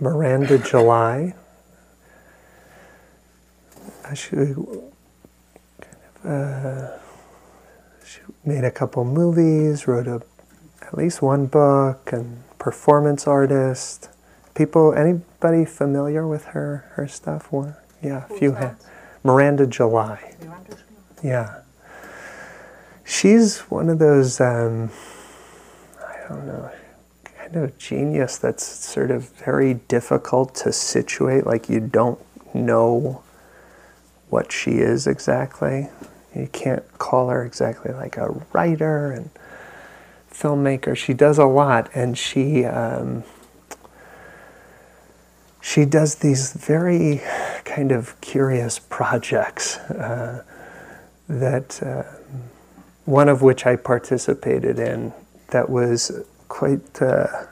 Miranda July. She, uh, she made a couple movies, wrote a, at least one book, and performance artist. People, anybody familiar with her her stuff? Well, yeah, a few. Ha- Miranda July. Yeah. She's one of those. Um, I don't know kind of genius that's sort of very difficult to situate, like you don't know what she is exactly. You can't call her exactly like a writer and filmmaker. She does a lot, and she um, she does these very kind of curious projects uh, that uh, one of which I participated in that was quite uh,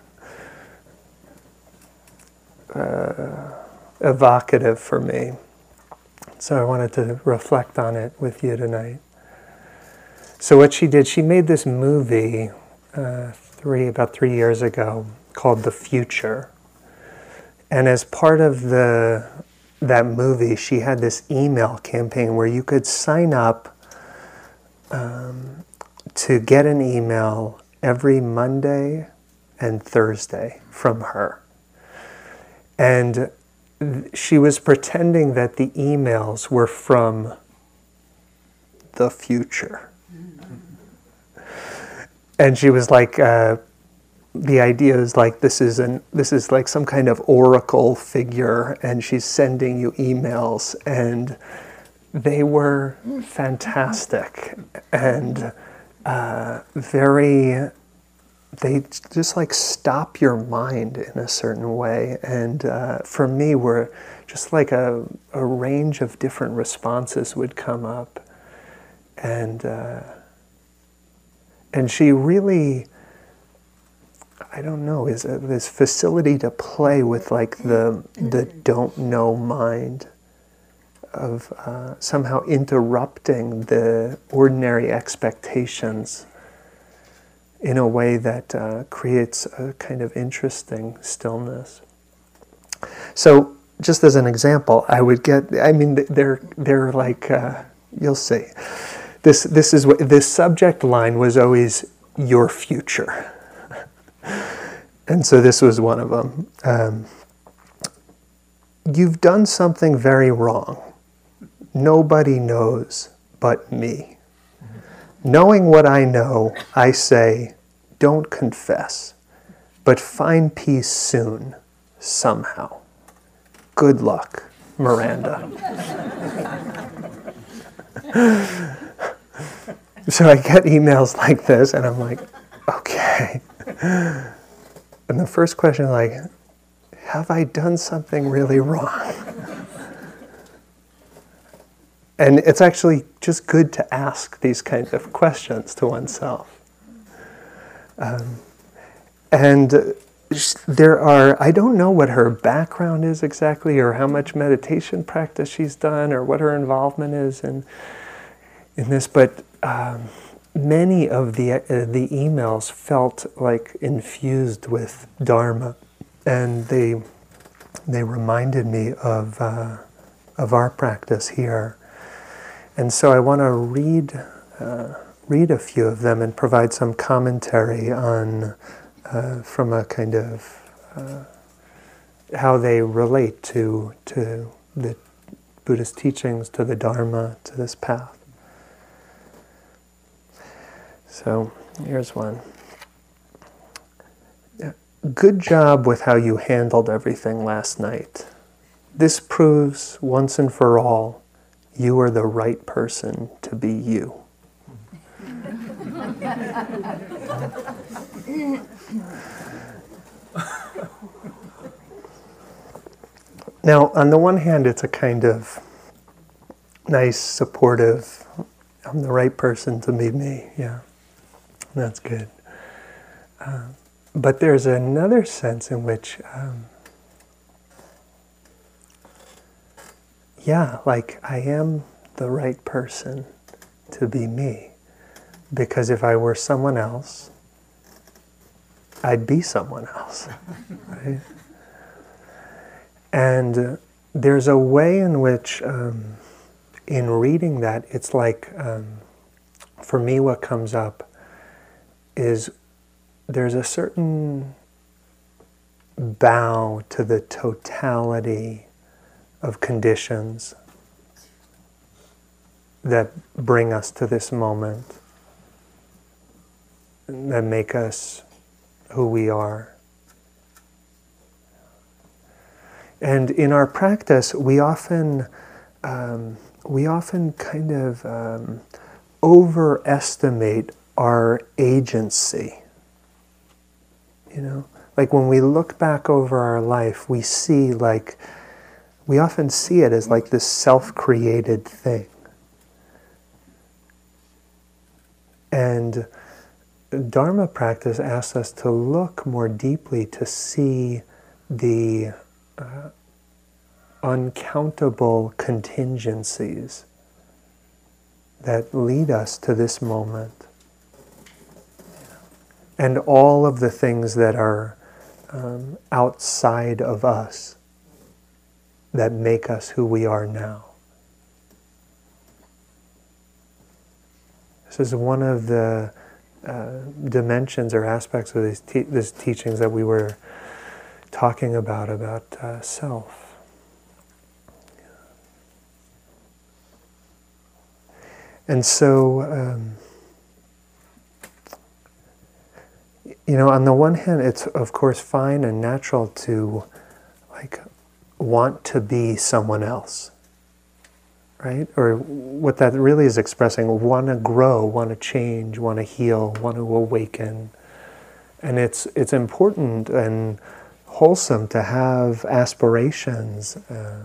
uh, evocative for me. So I wanted to reflect on it with you tonight. So what she did, she made this movie uh, three about three years ago called The Future, and as part of the that movie, she had this email campaign where you could sign up um, to get an email every Monday and Thursday from her. And she was pretending that the emails were from the future. And she was like, uh, the idea is like this is an this is like some kind of oracle figure, and she's sending you emails, and they were fantastic and uh, very they just like stop your mind in a certain way. And uh, for me, were just like a, a range of different responses would come up. And, uh, and she really, I don't know, is uh, this facility to play with like the, the don't know mind of uh, somehow interrupting the ordinary expectations in a way that uh, creates a kind of interesting stillness. So, just as an example, I would get. I mean, they're they're like uh, you'll see. This this is what this subject line was always your future, and so this was one of them. Um, you've done something very wrong. Nobody knows but me. Knowing what I know, I say, don't confess, but find peace soon, somehow. Good luck, Miranda. so I get emails like this, and I'm like, okay. And the first question is like, have I done something really wrong? And it's actually just good to ask these kinds of questions to oneself. Um, and there are, I don't know what her background is exactly, or how much meditation practice she's done, or what her involvement is in, in this, but um, many of the, uh, the emails felt like infused with Dharma, and they, they reminded me of, uh, of our practice here. And so I want to read, uh, read a few of them and provide some commentary on, uh, from a kind of uh, how they relate to, to the Buddhist teachings, to the Dharma, to this path. So here's one. Good job with how you handled everything last night. This proves once and for all you are the right person to be you. now, on the one hand, it's a kind of nice, supportive, I'm the right person to be me. Yeah, that's good. Uh, but there's another sense in which um, yeah, like I am the right person to be me. Because if I were someone else, I'd be someone else. Right? And there's a way in which, um, in reading that, it's like, um, for me, what comes up is there's a certain bow to the totality of conditions that bring us to this moment, that make us who we are. And in our practice, we often, um, we often kind of um, overestimate our agency. You know, like when we look back over our life, we see like, we often see it as like this self created thing. And Dharma practice asks us to look more deeply to see the uh, uncountable contingencies that lead us to this moment. And all of the things that are um, outside of us that make us who we are now. This is one of the uh, dimensions or aspects of these, te- these teachings that we were talking about, about uh, self. And so, um, you know, on the one hand, it's of course fine and natural to like want to be someone else right? Or what that really is expressing want to grow, want to change, want to heal, want to awaken. And it's, it's important and wholesome to have aspirations. Uh,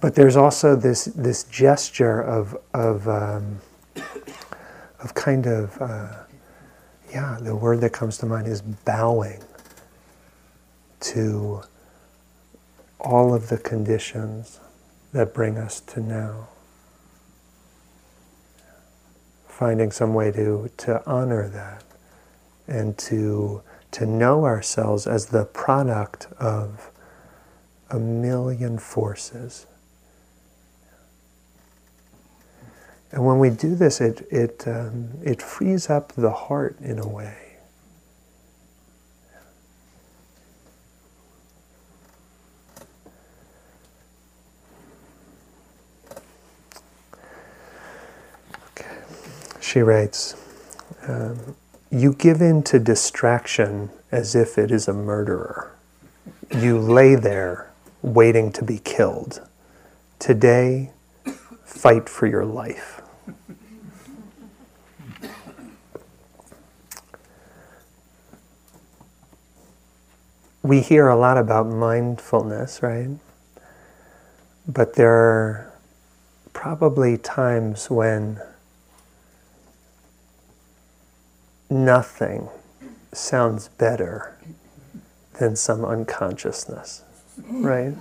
but there's also this, this gesture of, of, um, of kind of, uh, yeah, the word that comes to mind is bowing to all of the conditions that bring us to now. Finding some way to, to honor that and to, to know ourselves as the product of a million forces. And when we do this, it, it, um, it frees up the heart in a way. She writes, um, You give in to distraction as if it is a murderer. You lay there waiting to be killed. Today, fight for your life. We hear a lot about mindfulness, right? But there are probably times when nothing sounds better than some unconsciousness, right?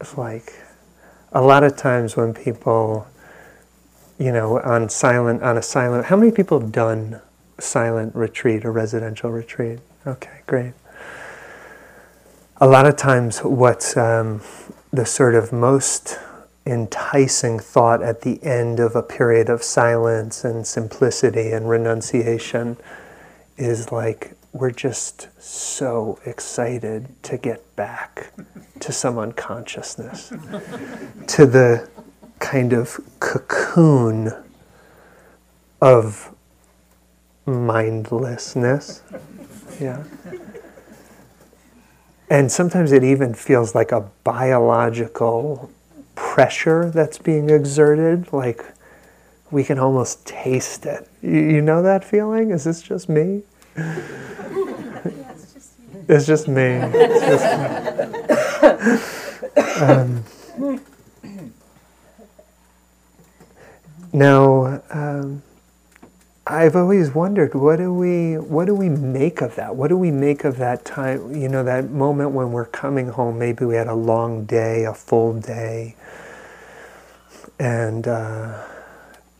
It's like a lot of times when people, you know, on silent, on a silent, how many people have done silent retreat or residential retreat? Okay, great. A lot of times, what's um, the sort of most enticing thought at the end of a period of silence and simplicity and renunciation is like we're just so excited to get back to some unconsciousness, to the kind of cocoon of mindlessness. Yeah. And sometimes it even feels like a biological pressure that's being exerted, like we can almost taste it. You, you know that feeling? Is this just me? it's just me. It's just me. Um, now, um, I've always wondered what do we what do we make of that? What do we make of that time? You know, that moment when we're coming home. Maybe we had a long day, a full day, and uh,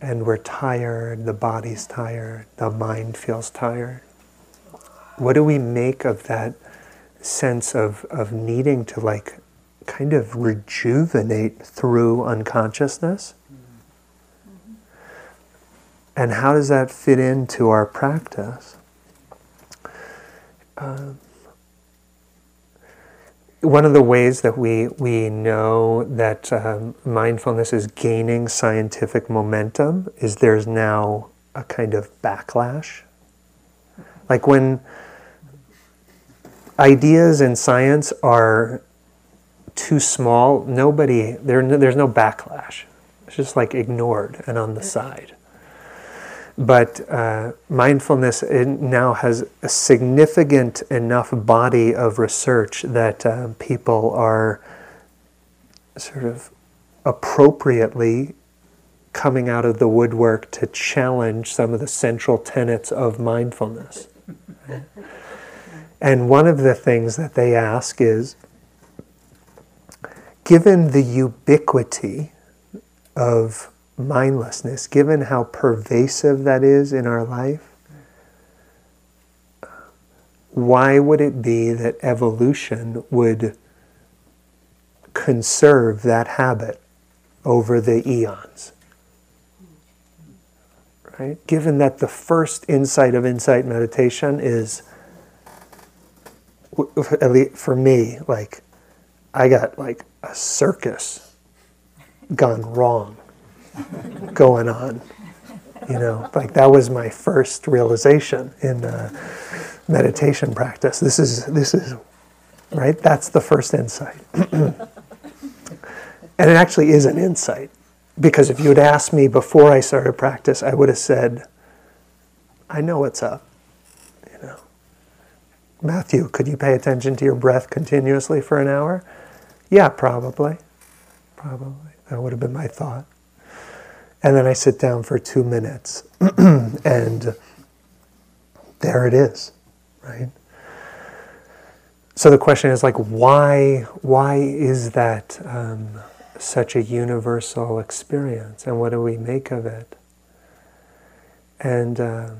and we're tired. The body's tired. The mind feels tired. what do we make of that sense of, of needing to like kind of rejuvenate through unconsciousness? And how does that fit into our practice? Um, one of the ways that we, we know that um, mindfulness is gaining scientific momentum is there's now a kind of backlash. Like when ideas in science are too small, nobody, there, there's no backlash. It's just like ignored and on the side. But uh, mindfulness now has a significant enough body of research that uh, people are sort of appropriately coming out of the woodwork to challenge some of the central tenets of mindfulness. And one of the things that they ask is given the ubiquity of mindlessness, given how pervasive that is in our life, why would it be that evolution would conserve that habit over the eons? Right? Given that the first insight of insight meditation is, at least for me, like, I got like a circus gone wrong going on. You know, like that was my first realization in uh, meditation practice. This is this is right. That's the first insight, and it actually is an insight because if you had asked me before I started practice, I would have said, "I know what's up." You know, Matthew, could you pay attention to your breath continuously for an hour? Yeah, probably, probably. That would have been my thought. And then I sit down for two minutes, and there it is, right? So the question is like, why? Why is that um, such a universal experience, and what do we make of it? And um,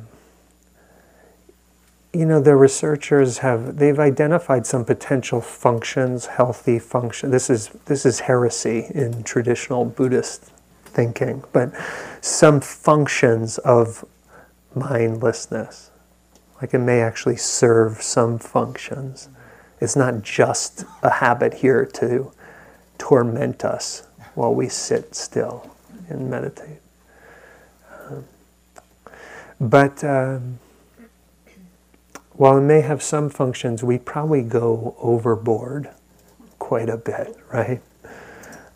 you know, the researchers have they've identified some potential functions, healthy function. This is this is heresy in traditional Buddhist thinking, but some functions of mindlessness. Like it may actually serve some functions. It's not just a habit here to torment us while we sit still and meditate. Um, but um, while it may have some functions, we probably go overboard quite a bit, right?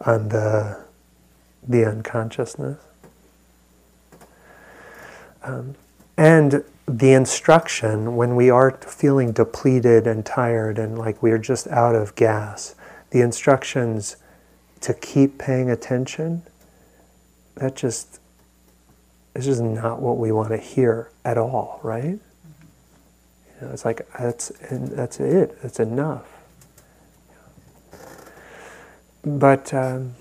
On the the unconsciousness. Um, and the instruction when we are feeling depleted and tired and like we are just out of gas, the instructions to keep paying attention, that just is just not what we want to hear at all, right? You know, it's like that's that's it. That's enough. But um,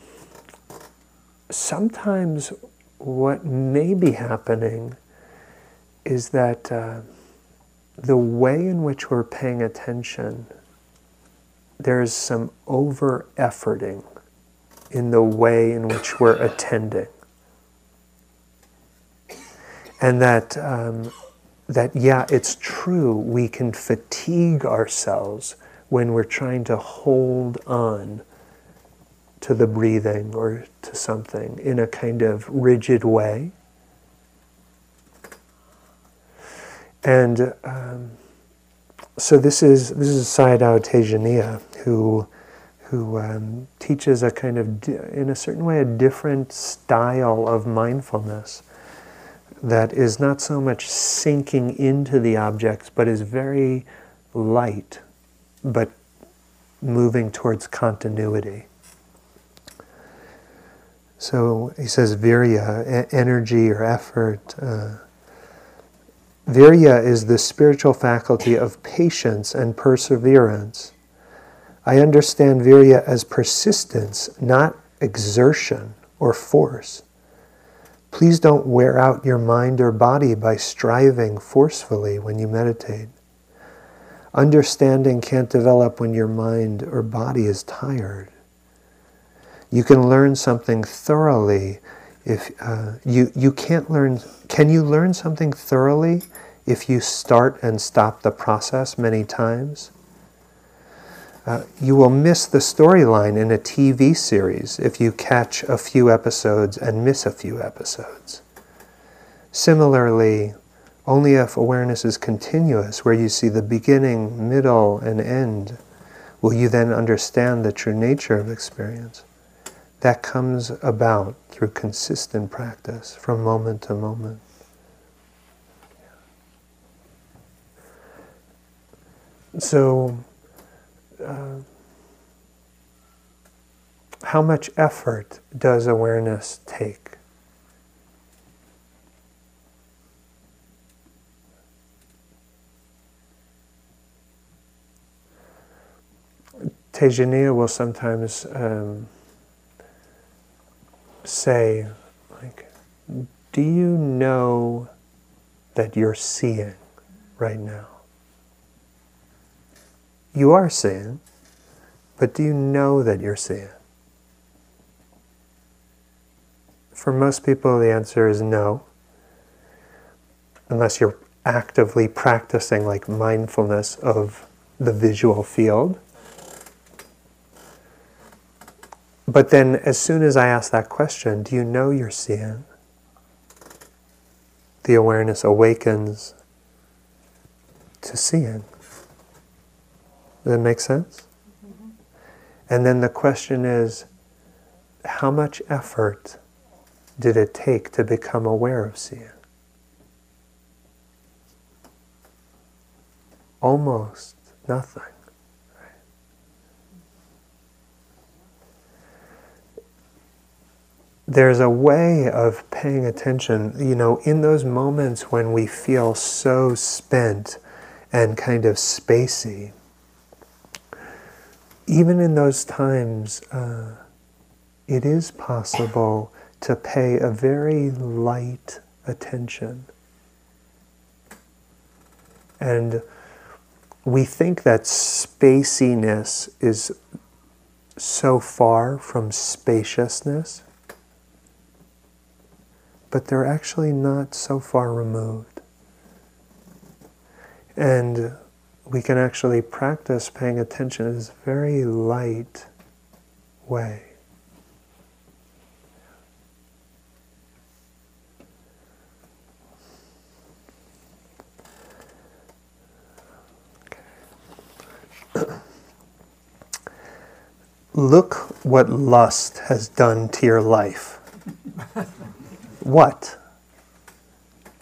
sometimes what may be happening is that uh, the way in which we're paying attention, there's some over efforting in the way in which we're attending. And that, um, that, yeah, it's true, we can fatigue ourselves when we're trying to hold on to the breathing or to something in a kind of rigid way. And um, so this is this is Sayadaw Tejaniya who who um, teaches a kind of di- in a certain way a different style of mindfulness that is not so much sinking into the objects but is very light but moving towards continuity. So he says virya, energy or effort. Uh, virya is the spiritual faculty of patience and perseverance. I understand virya as persistence, not exertion or force. Please don't wear out your mind or body by striving forcefully when you meditate. Understanding can't develop when your mind or body is tired. You can learn something thoroughly if uh, you, you can't learn, can you learn something thoroughly if you start and stop the process many times? Uh, you will miss the storyline in a TV series if you catch a few episodes and miss a few episodes. Similarly, only if awareness is continuous, where you see the beginning, middle, and end, will you then understand the true nature of experience. That comes about through consistent practice from moment to moment. So, uh, how much effort does awareness take? Tejaniya will sometimes um, say, like, do you know that you're seeing right now? You are seeing, but do you know that you're seeing? For most people, the answer is no, unless you're actively practicing like mindfulness of the visual field. But then, as soon as I ask that question, do you know you're seeing? The awareness awakens to seeing. Does that make sense? Mm-hmm. And then the question is how much effort did it take to become aware of seeing? Almost nothing. There's a way of paying attention, you know, in those moments when we feel so spent and kind of spacey. Even in those times, uh, it is possible to pay a very light attention. And we think that spaciness is so far from spaciousness but they're actually not so far removed. And we can actually practice paying attention in this very light way. Look what lust has done to your life. What?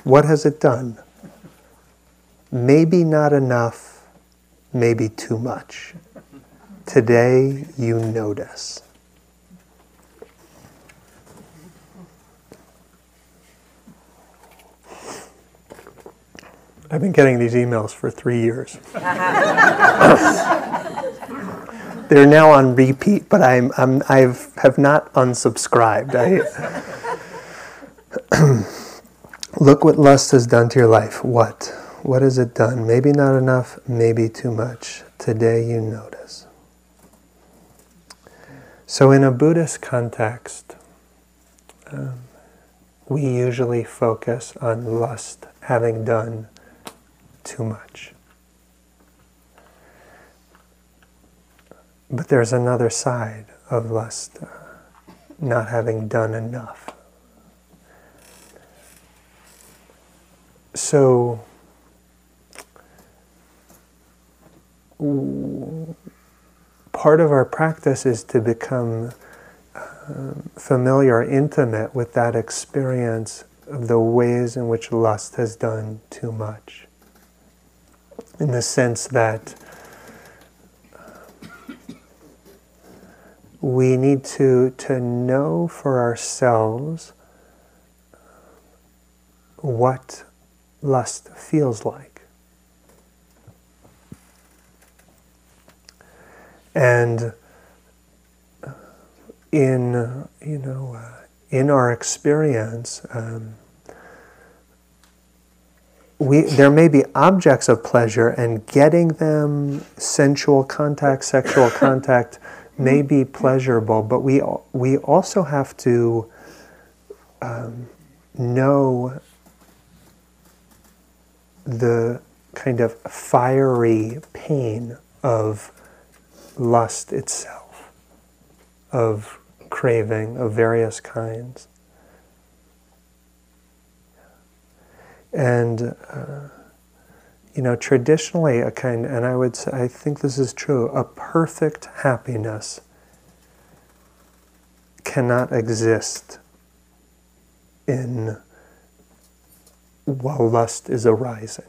What has it done? Maybe not enough, maybe too much. Today you notice. I've been getting these emails for three years. They're now on repeat, but I'm, I'm I've have not unsubscribed. I, Look what lust has done to your life. What? What has it done? Maybe not enough, maybe too much. Today you notice. So, in a Buddhist context, um, we usually focus on lust having done too much. But there's another side of lust uh, not having done enough. So, part of our practice is to become uh, familiar, intimate with that experience of the ways in which lust has done too much. In the sense that we need to, to know for ourselves what lust feels like. And in, you know, uh, in our experience, um, we, there may be objects of pleasure, and getting them sensual contact, sexual contact, may be pleasurable, but we, we also have to um, know the kind of fiery pain of lust itself, of craving of various kinds. And uh, you know, traditionally, a kind, and I would say, I think this is true, a perfect happiness cannot exist in while lust is arising.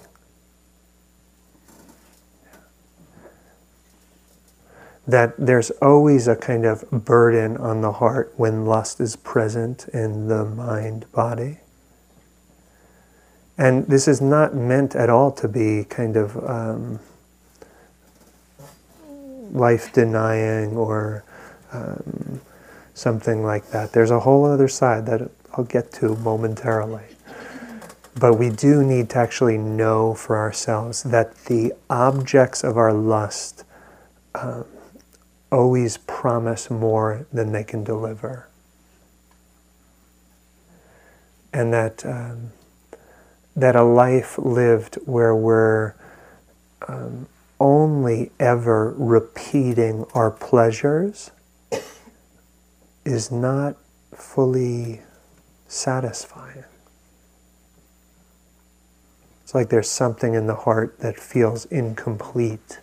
That there's always a kind of burden on the heart when lust is present in the mind body. And this is not meant at all to be kind of um, life denying or um, something like that. There's a whole other side that I'll get to momentarily. But we do need to actually know for ourselves that the objects of our lust um, always promise more than they can deliver. And that um, that a life lived where we're um, only ever repeating our pleasures is not fully satisfying. It's like there's something in the heart that feels incomplete.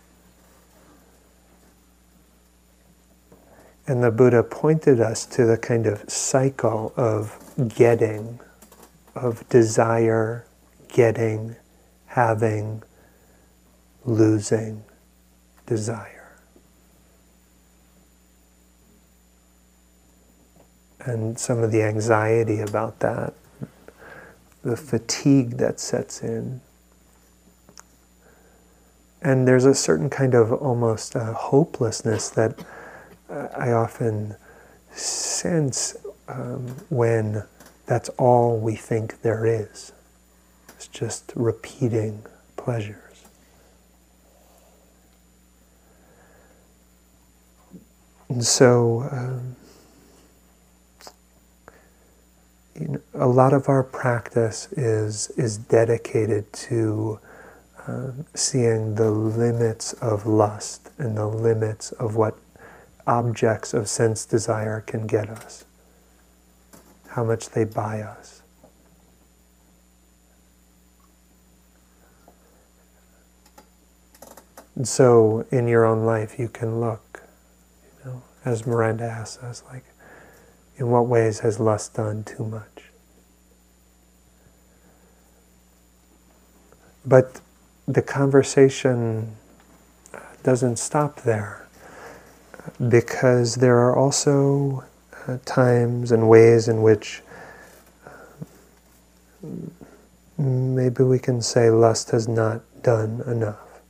And the Buddha pointed us to the kind of cycle of getting, of desire, getting, having, losing, desire. And some of the anxiety about that, the fatigue that sets in. And there's a certain kind of almost uh, hopelessness that uh, I often sense um, when that's all we think there is. It's just repeating pleasures. And so, um, you know, a lot of our practice is is dedicated to um, seeing the limits of lust and the limits of what objects of sense desire can get us, how much they buy us. And so in your own life, you can look, you know, as Miranda asks us, like, in what ways has lust done too much? But the conversation doesn't stop there because there are also uh, times and ways in which uh, maybe we can say lust has not done enough.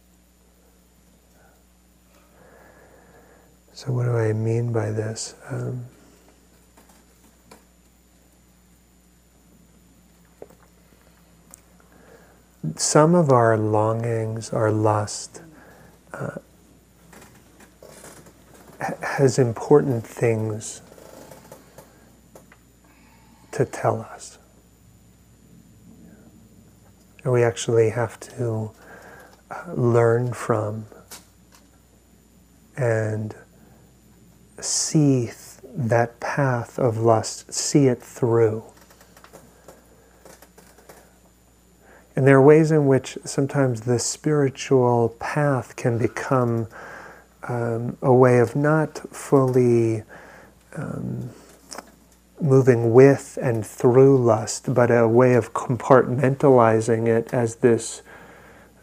So, what do I mean by this? Um, some of our longings, our lust, uh, has important things to tell us. And we actually have to uh, learn from and see that path of lust, see it through. And there are ways in which sometimes the spiritual path can become um, a way of not fully um, moving with and through lust, but a way of compartmentalizing it as this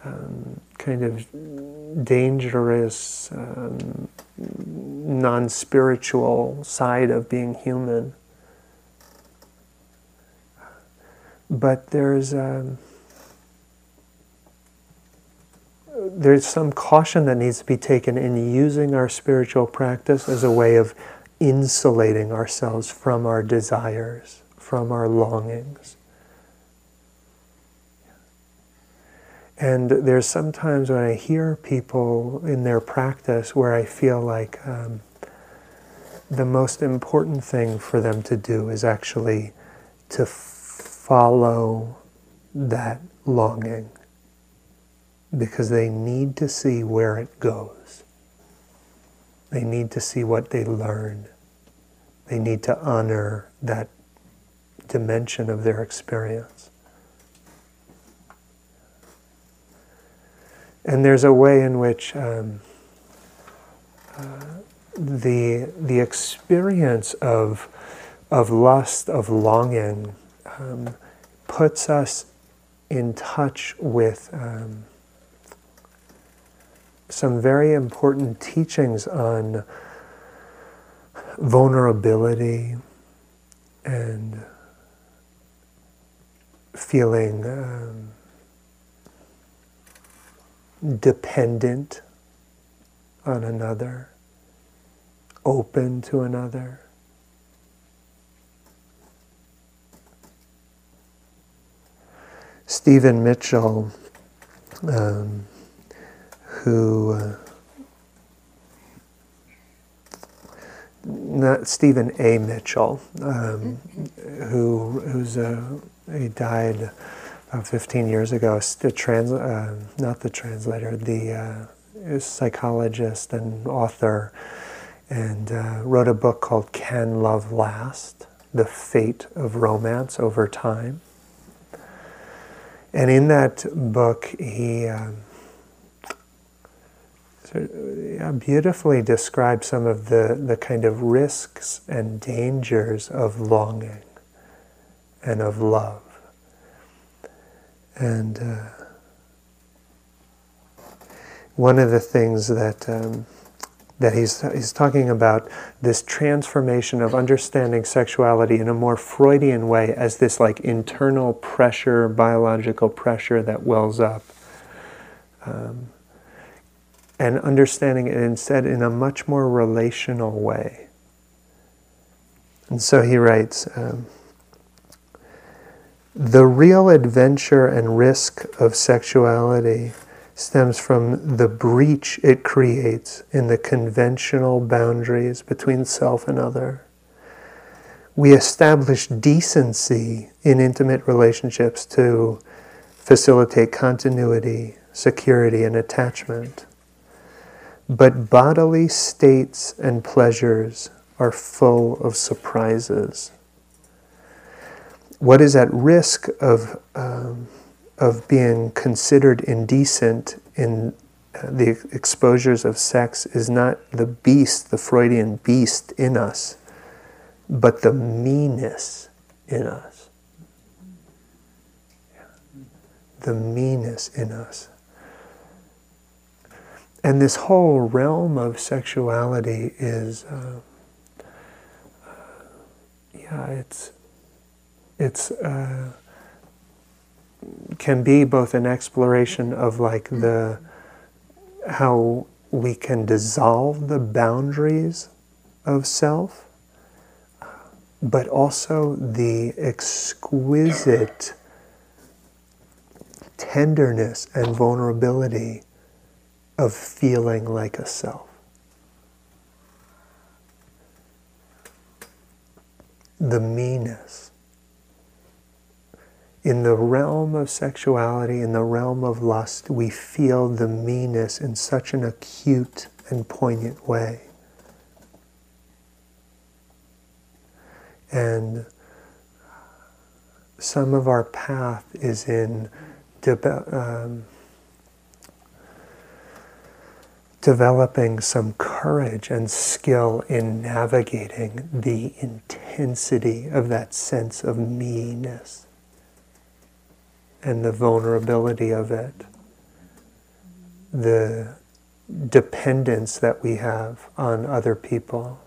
um, kind of dangerous, um, non spiritual side of being human. But there's um, there's some caution that needs to be taken in using our spiritual practice as a way of insulating ourselves from our desires, from our longings. And there's sometimes when I hear people in their practice where I feel like um, the most important thing for them to do is actually to follow that longing because they need to see where it goes. They need to see what they learn. They need to honor that dimension of their experience. And there's a way in which um, uh, the, the experience of, of lust, of longing, um, puts us in touch with um, some very important teachings on vulnerability and feeling um, dependent on another, open to another. Stephen Mitchell, um, who uh, not Stephen A. Mitchell, um, who who's a, he died about 15 years ago. The trans, uh, not the translator, the uh, psychologist and author, and uh, wrote a book called "Can Love Last: The Fate of Romance Over Time." And in that book, he um, beautifully describes some of the, the kind of risks and dangers of longing and of love. And uh, one of the things that um, that he's, he's talking about this transformation of understanding sexuality in a more Freudian way as this like internal pressure, biological pressure that wells up. Um, and understanding it instead in a much more relational way. And so he writes um, The real adventure and risk of sexuality stems from the breach it creates in the conventional boundaries between self and other. We establish decency in intimate relationships to facilitate continuity, security, and attachment. But bodily states and pleasures are full of surprises. What is at risk of, um, of being considered indecent in uh, the exposures of sex is not the beast, the Freudian beast in us, but the me-ness in us. The me-ness in us. And this whole realm of sexuality is, uh, uh, yeah, it's, it's, uh, can be both an exploration of like the, how we can dissolve the boundaries of self, but also the exquisite tenderness and vulnerability of feeling like a self. The me-ness. In the realm of sexuality, in the realm of lust, we feel the me-ness in such an acute and poignant way. And some of our path is in um, developing some courage and skill in navigating the intensity of that sense of me-ness and the vulnerability of it, the dependence that we have on other people.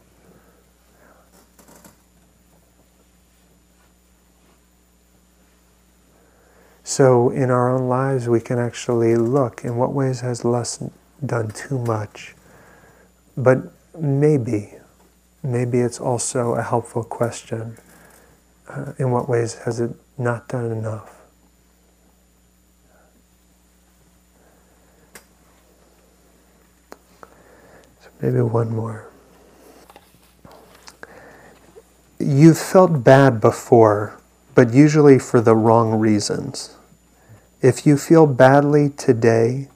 So, in our own lives, we can actually look in what ways has lust done too much. But maybe, maybe it's also a helpful question. Uh, in what ways has it not done enough? So maybe one more. You've felt bad before, but usually for the wrong reasons. If you feel badly today,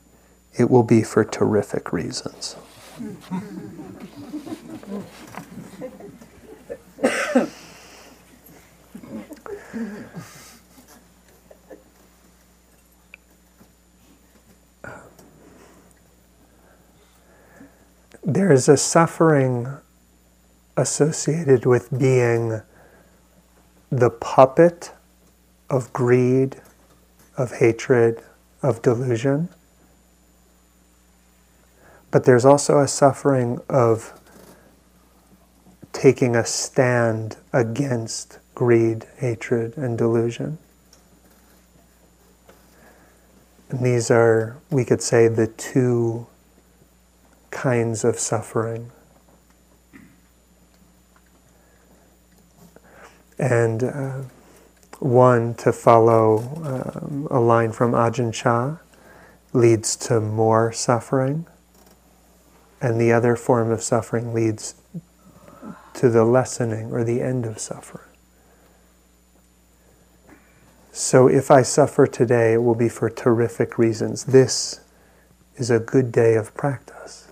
it will be for terrific reasons. there is a suffering associated with being the puppet of greed, of hatred, of delusion. But there's also a suffering of taking a stand against greed, hatred, and delusion. And these are, we could say, the two kinds of suffering. And uh, one, to follow um, a line from Ajahn Chah, leads to more suffering, and the other form of suffering leads to the lessening or the end of suffering. So if I suffer today, it will be for terrific reasons. This is a good day of practice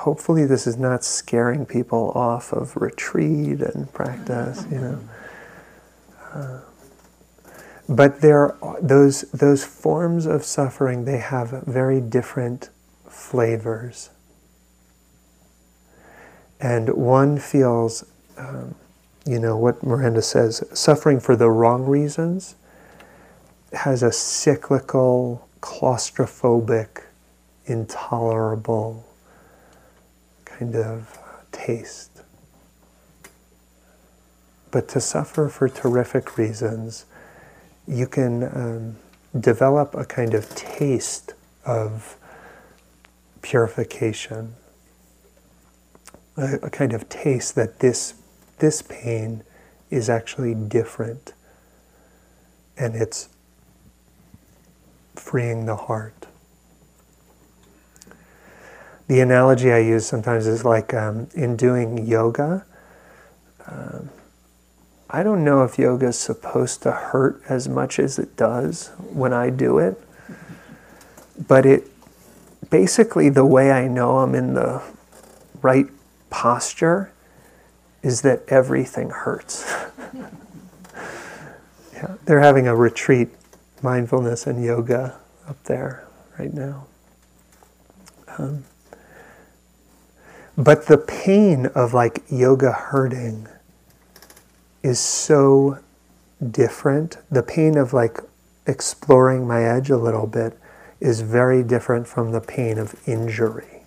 hopefully this is not scaring people off of retreat and practice, you know. Uh, but there are those those forms of suffering they have very different flavors and one feels um, you know what miranda says suffering for the wrong reasons has a cyclical claustrophobic intolerable kind of taste. But to suffer for terrific reasons, you can um, develop a kind of taste of purification, a, a kind of taste that this, this pain is actually different and it's freeing the heart the analogy I use sometimes is like um, in doing yoga. Um, I don't know if yoga is supposed to hurt as much as it does when I do it, but it basically the way I know I'm in the right posture is that everything hurts. yeah, they're having a retreat, mindfulness and yoga up there right now. Um, but the pain of like yoga hurting is so different. The pain of like exploring my edge a little bit is very different from the pain of injury.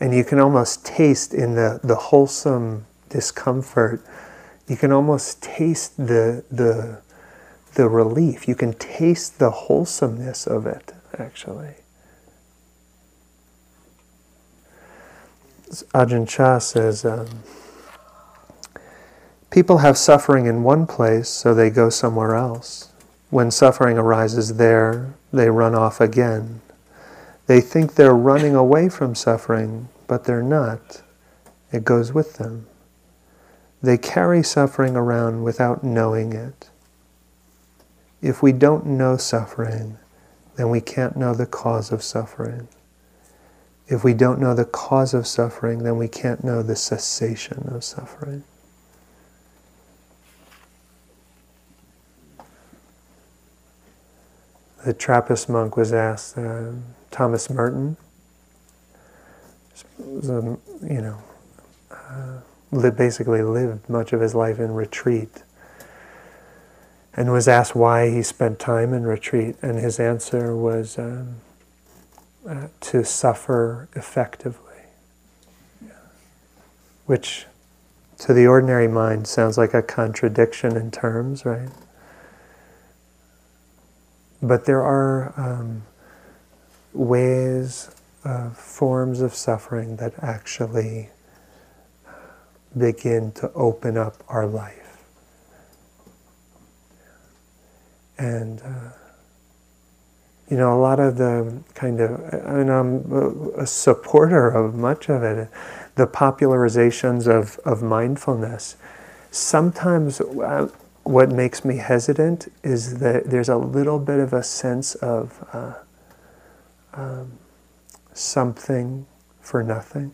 And you can almost taste in the, the wholesome discomfort, you can almost taste the, the, the relief. You can taste the wholesomeness of it, actually. Ajahn Chah says, um, people have suffering in one place, so they go somewhere else. When suffering arises there, they run off again. They think they're running away from suffering, but they're not. It goes with them. They carry suffering around without knowing it. If we don't know suffering, then we can't know the cause of suffering. If we don't know the cause of suffering, then we can't know the cessation of suffering. The Trappist monk was asked, uh, Thomas Merton, was a, you know, uh, basically lived much of his life in retreat, and was asked why he spent time in retreat, and his answer was, um, uh, to suffer effectively. Yeah. Which, to the ordinary mind, sounds like a contradiction in terms, right? But there are um, ways, uh, forms of suffering that actually begin to open up our life. And uh, you know, a lot of the kind of, and I'm a supporter of much of it, the popularizations of, of mindfulness. Sometimes uh, what makes me hesitant is that there's a little bit of a sense of uh, um, something for nothing.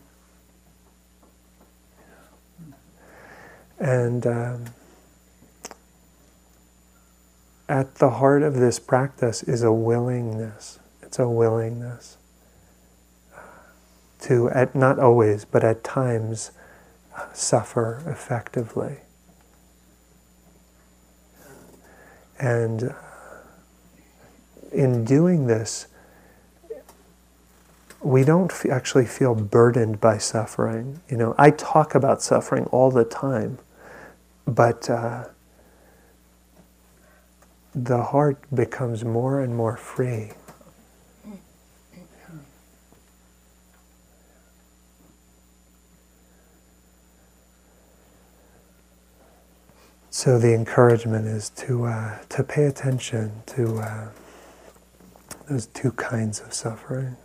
And um, at the heart of this practice is a willingness. It's a willingness to, at, not always, but at times, suffer effectively. And in doing this, we don't f- actually feel burdened by suffering. You know, I talk about suffering all the time, but uh, the heart becomes more and more free. So the encouragement is to uh, to pay attention to uh, those two kinds of suffering.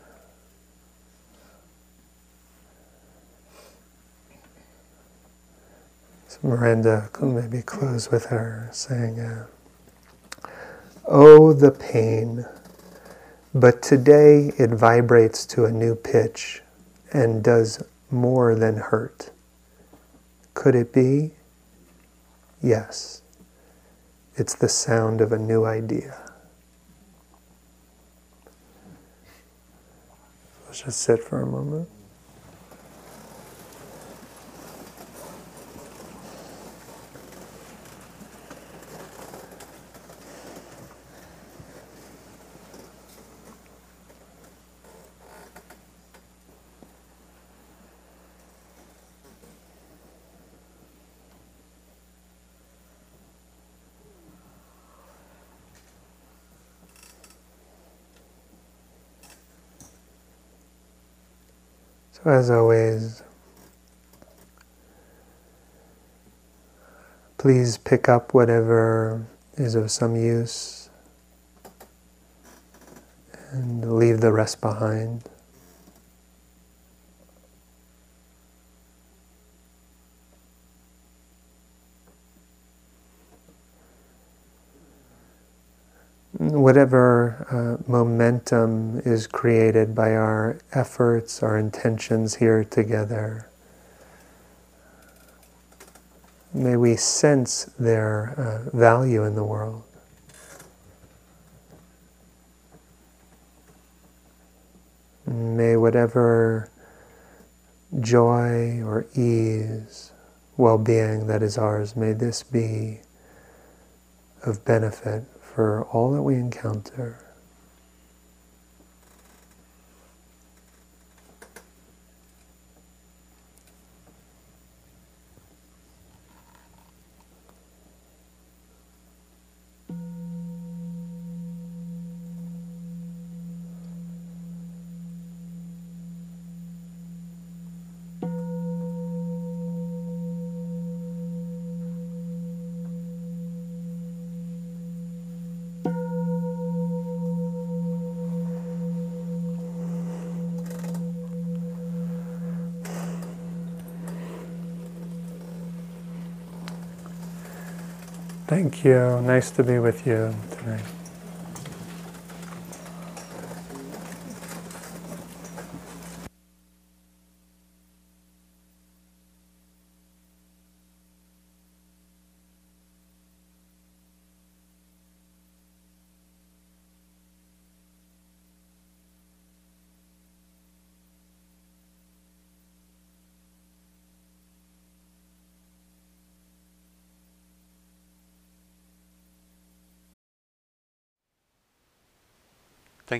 So Miranda, could maybe close with her saying. Uh, Oh, the pain. But today it vibrates to a new pitch and does more than hurt. Could it be? Yes. It's the sound of a new idea. Let's just sit for a moment. So, as always, please pick up whatever is of some use and leave the rest behind. whatever momentum is created by our efforts, our intentions here together, may we sense their uh, value in the world. May whatever joy or ease, well being that is ours, may this be of benefit for all that we encounter. Thank you. Nice to be with you tonight. Thank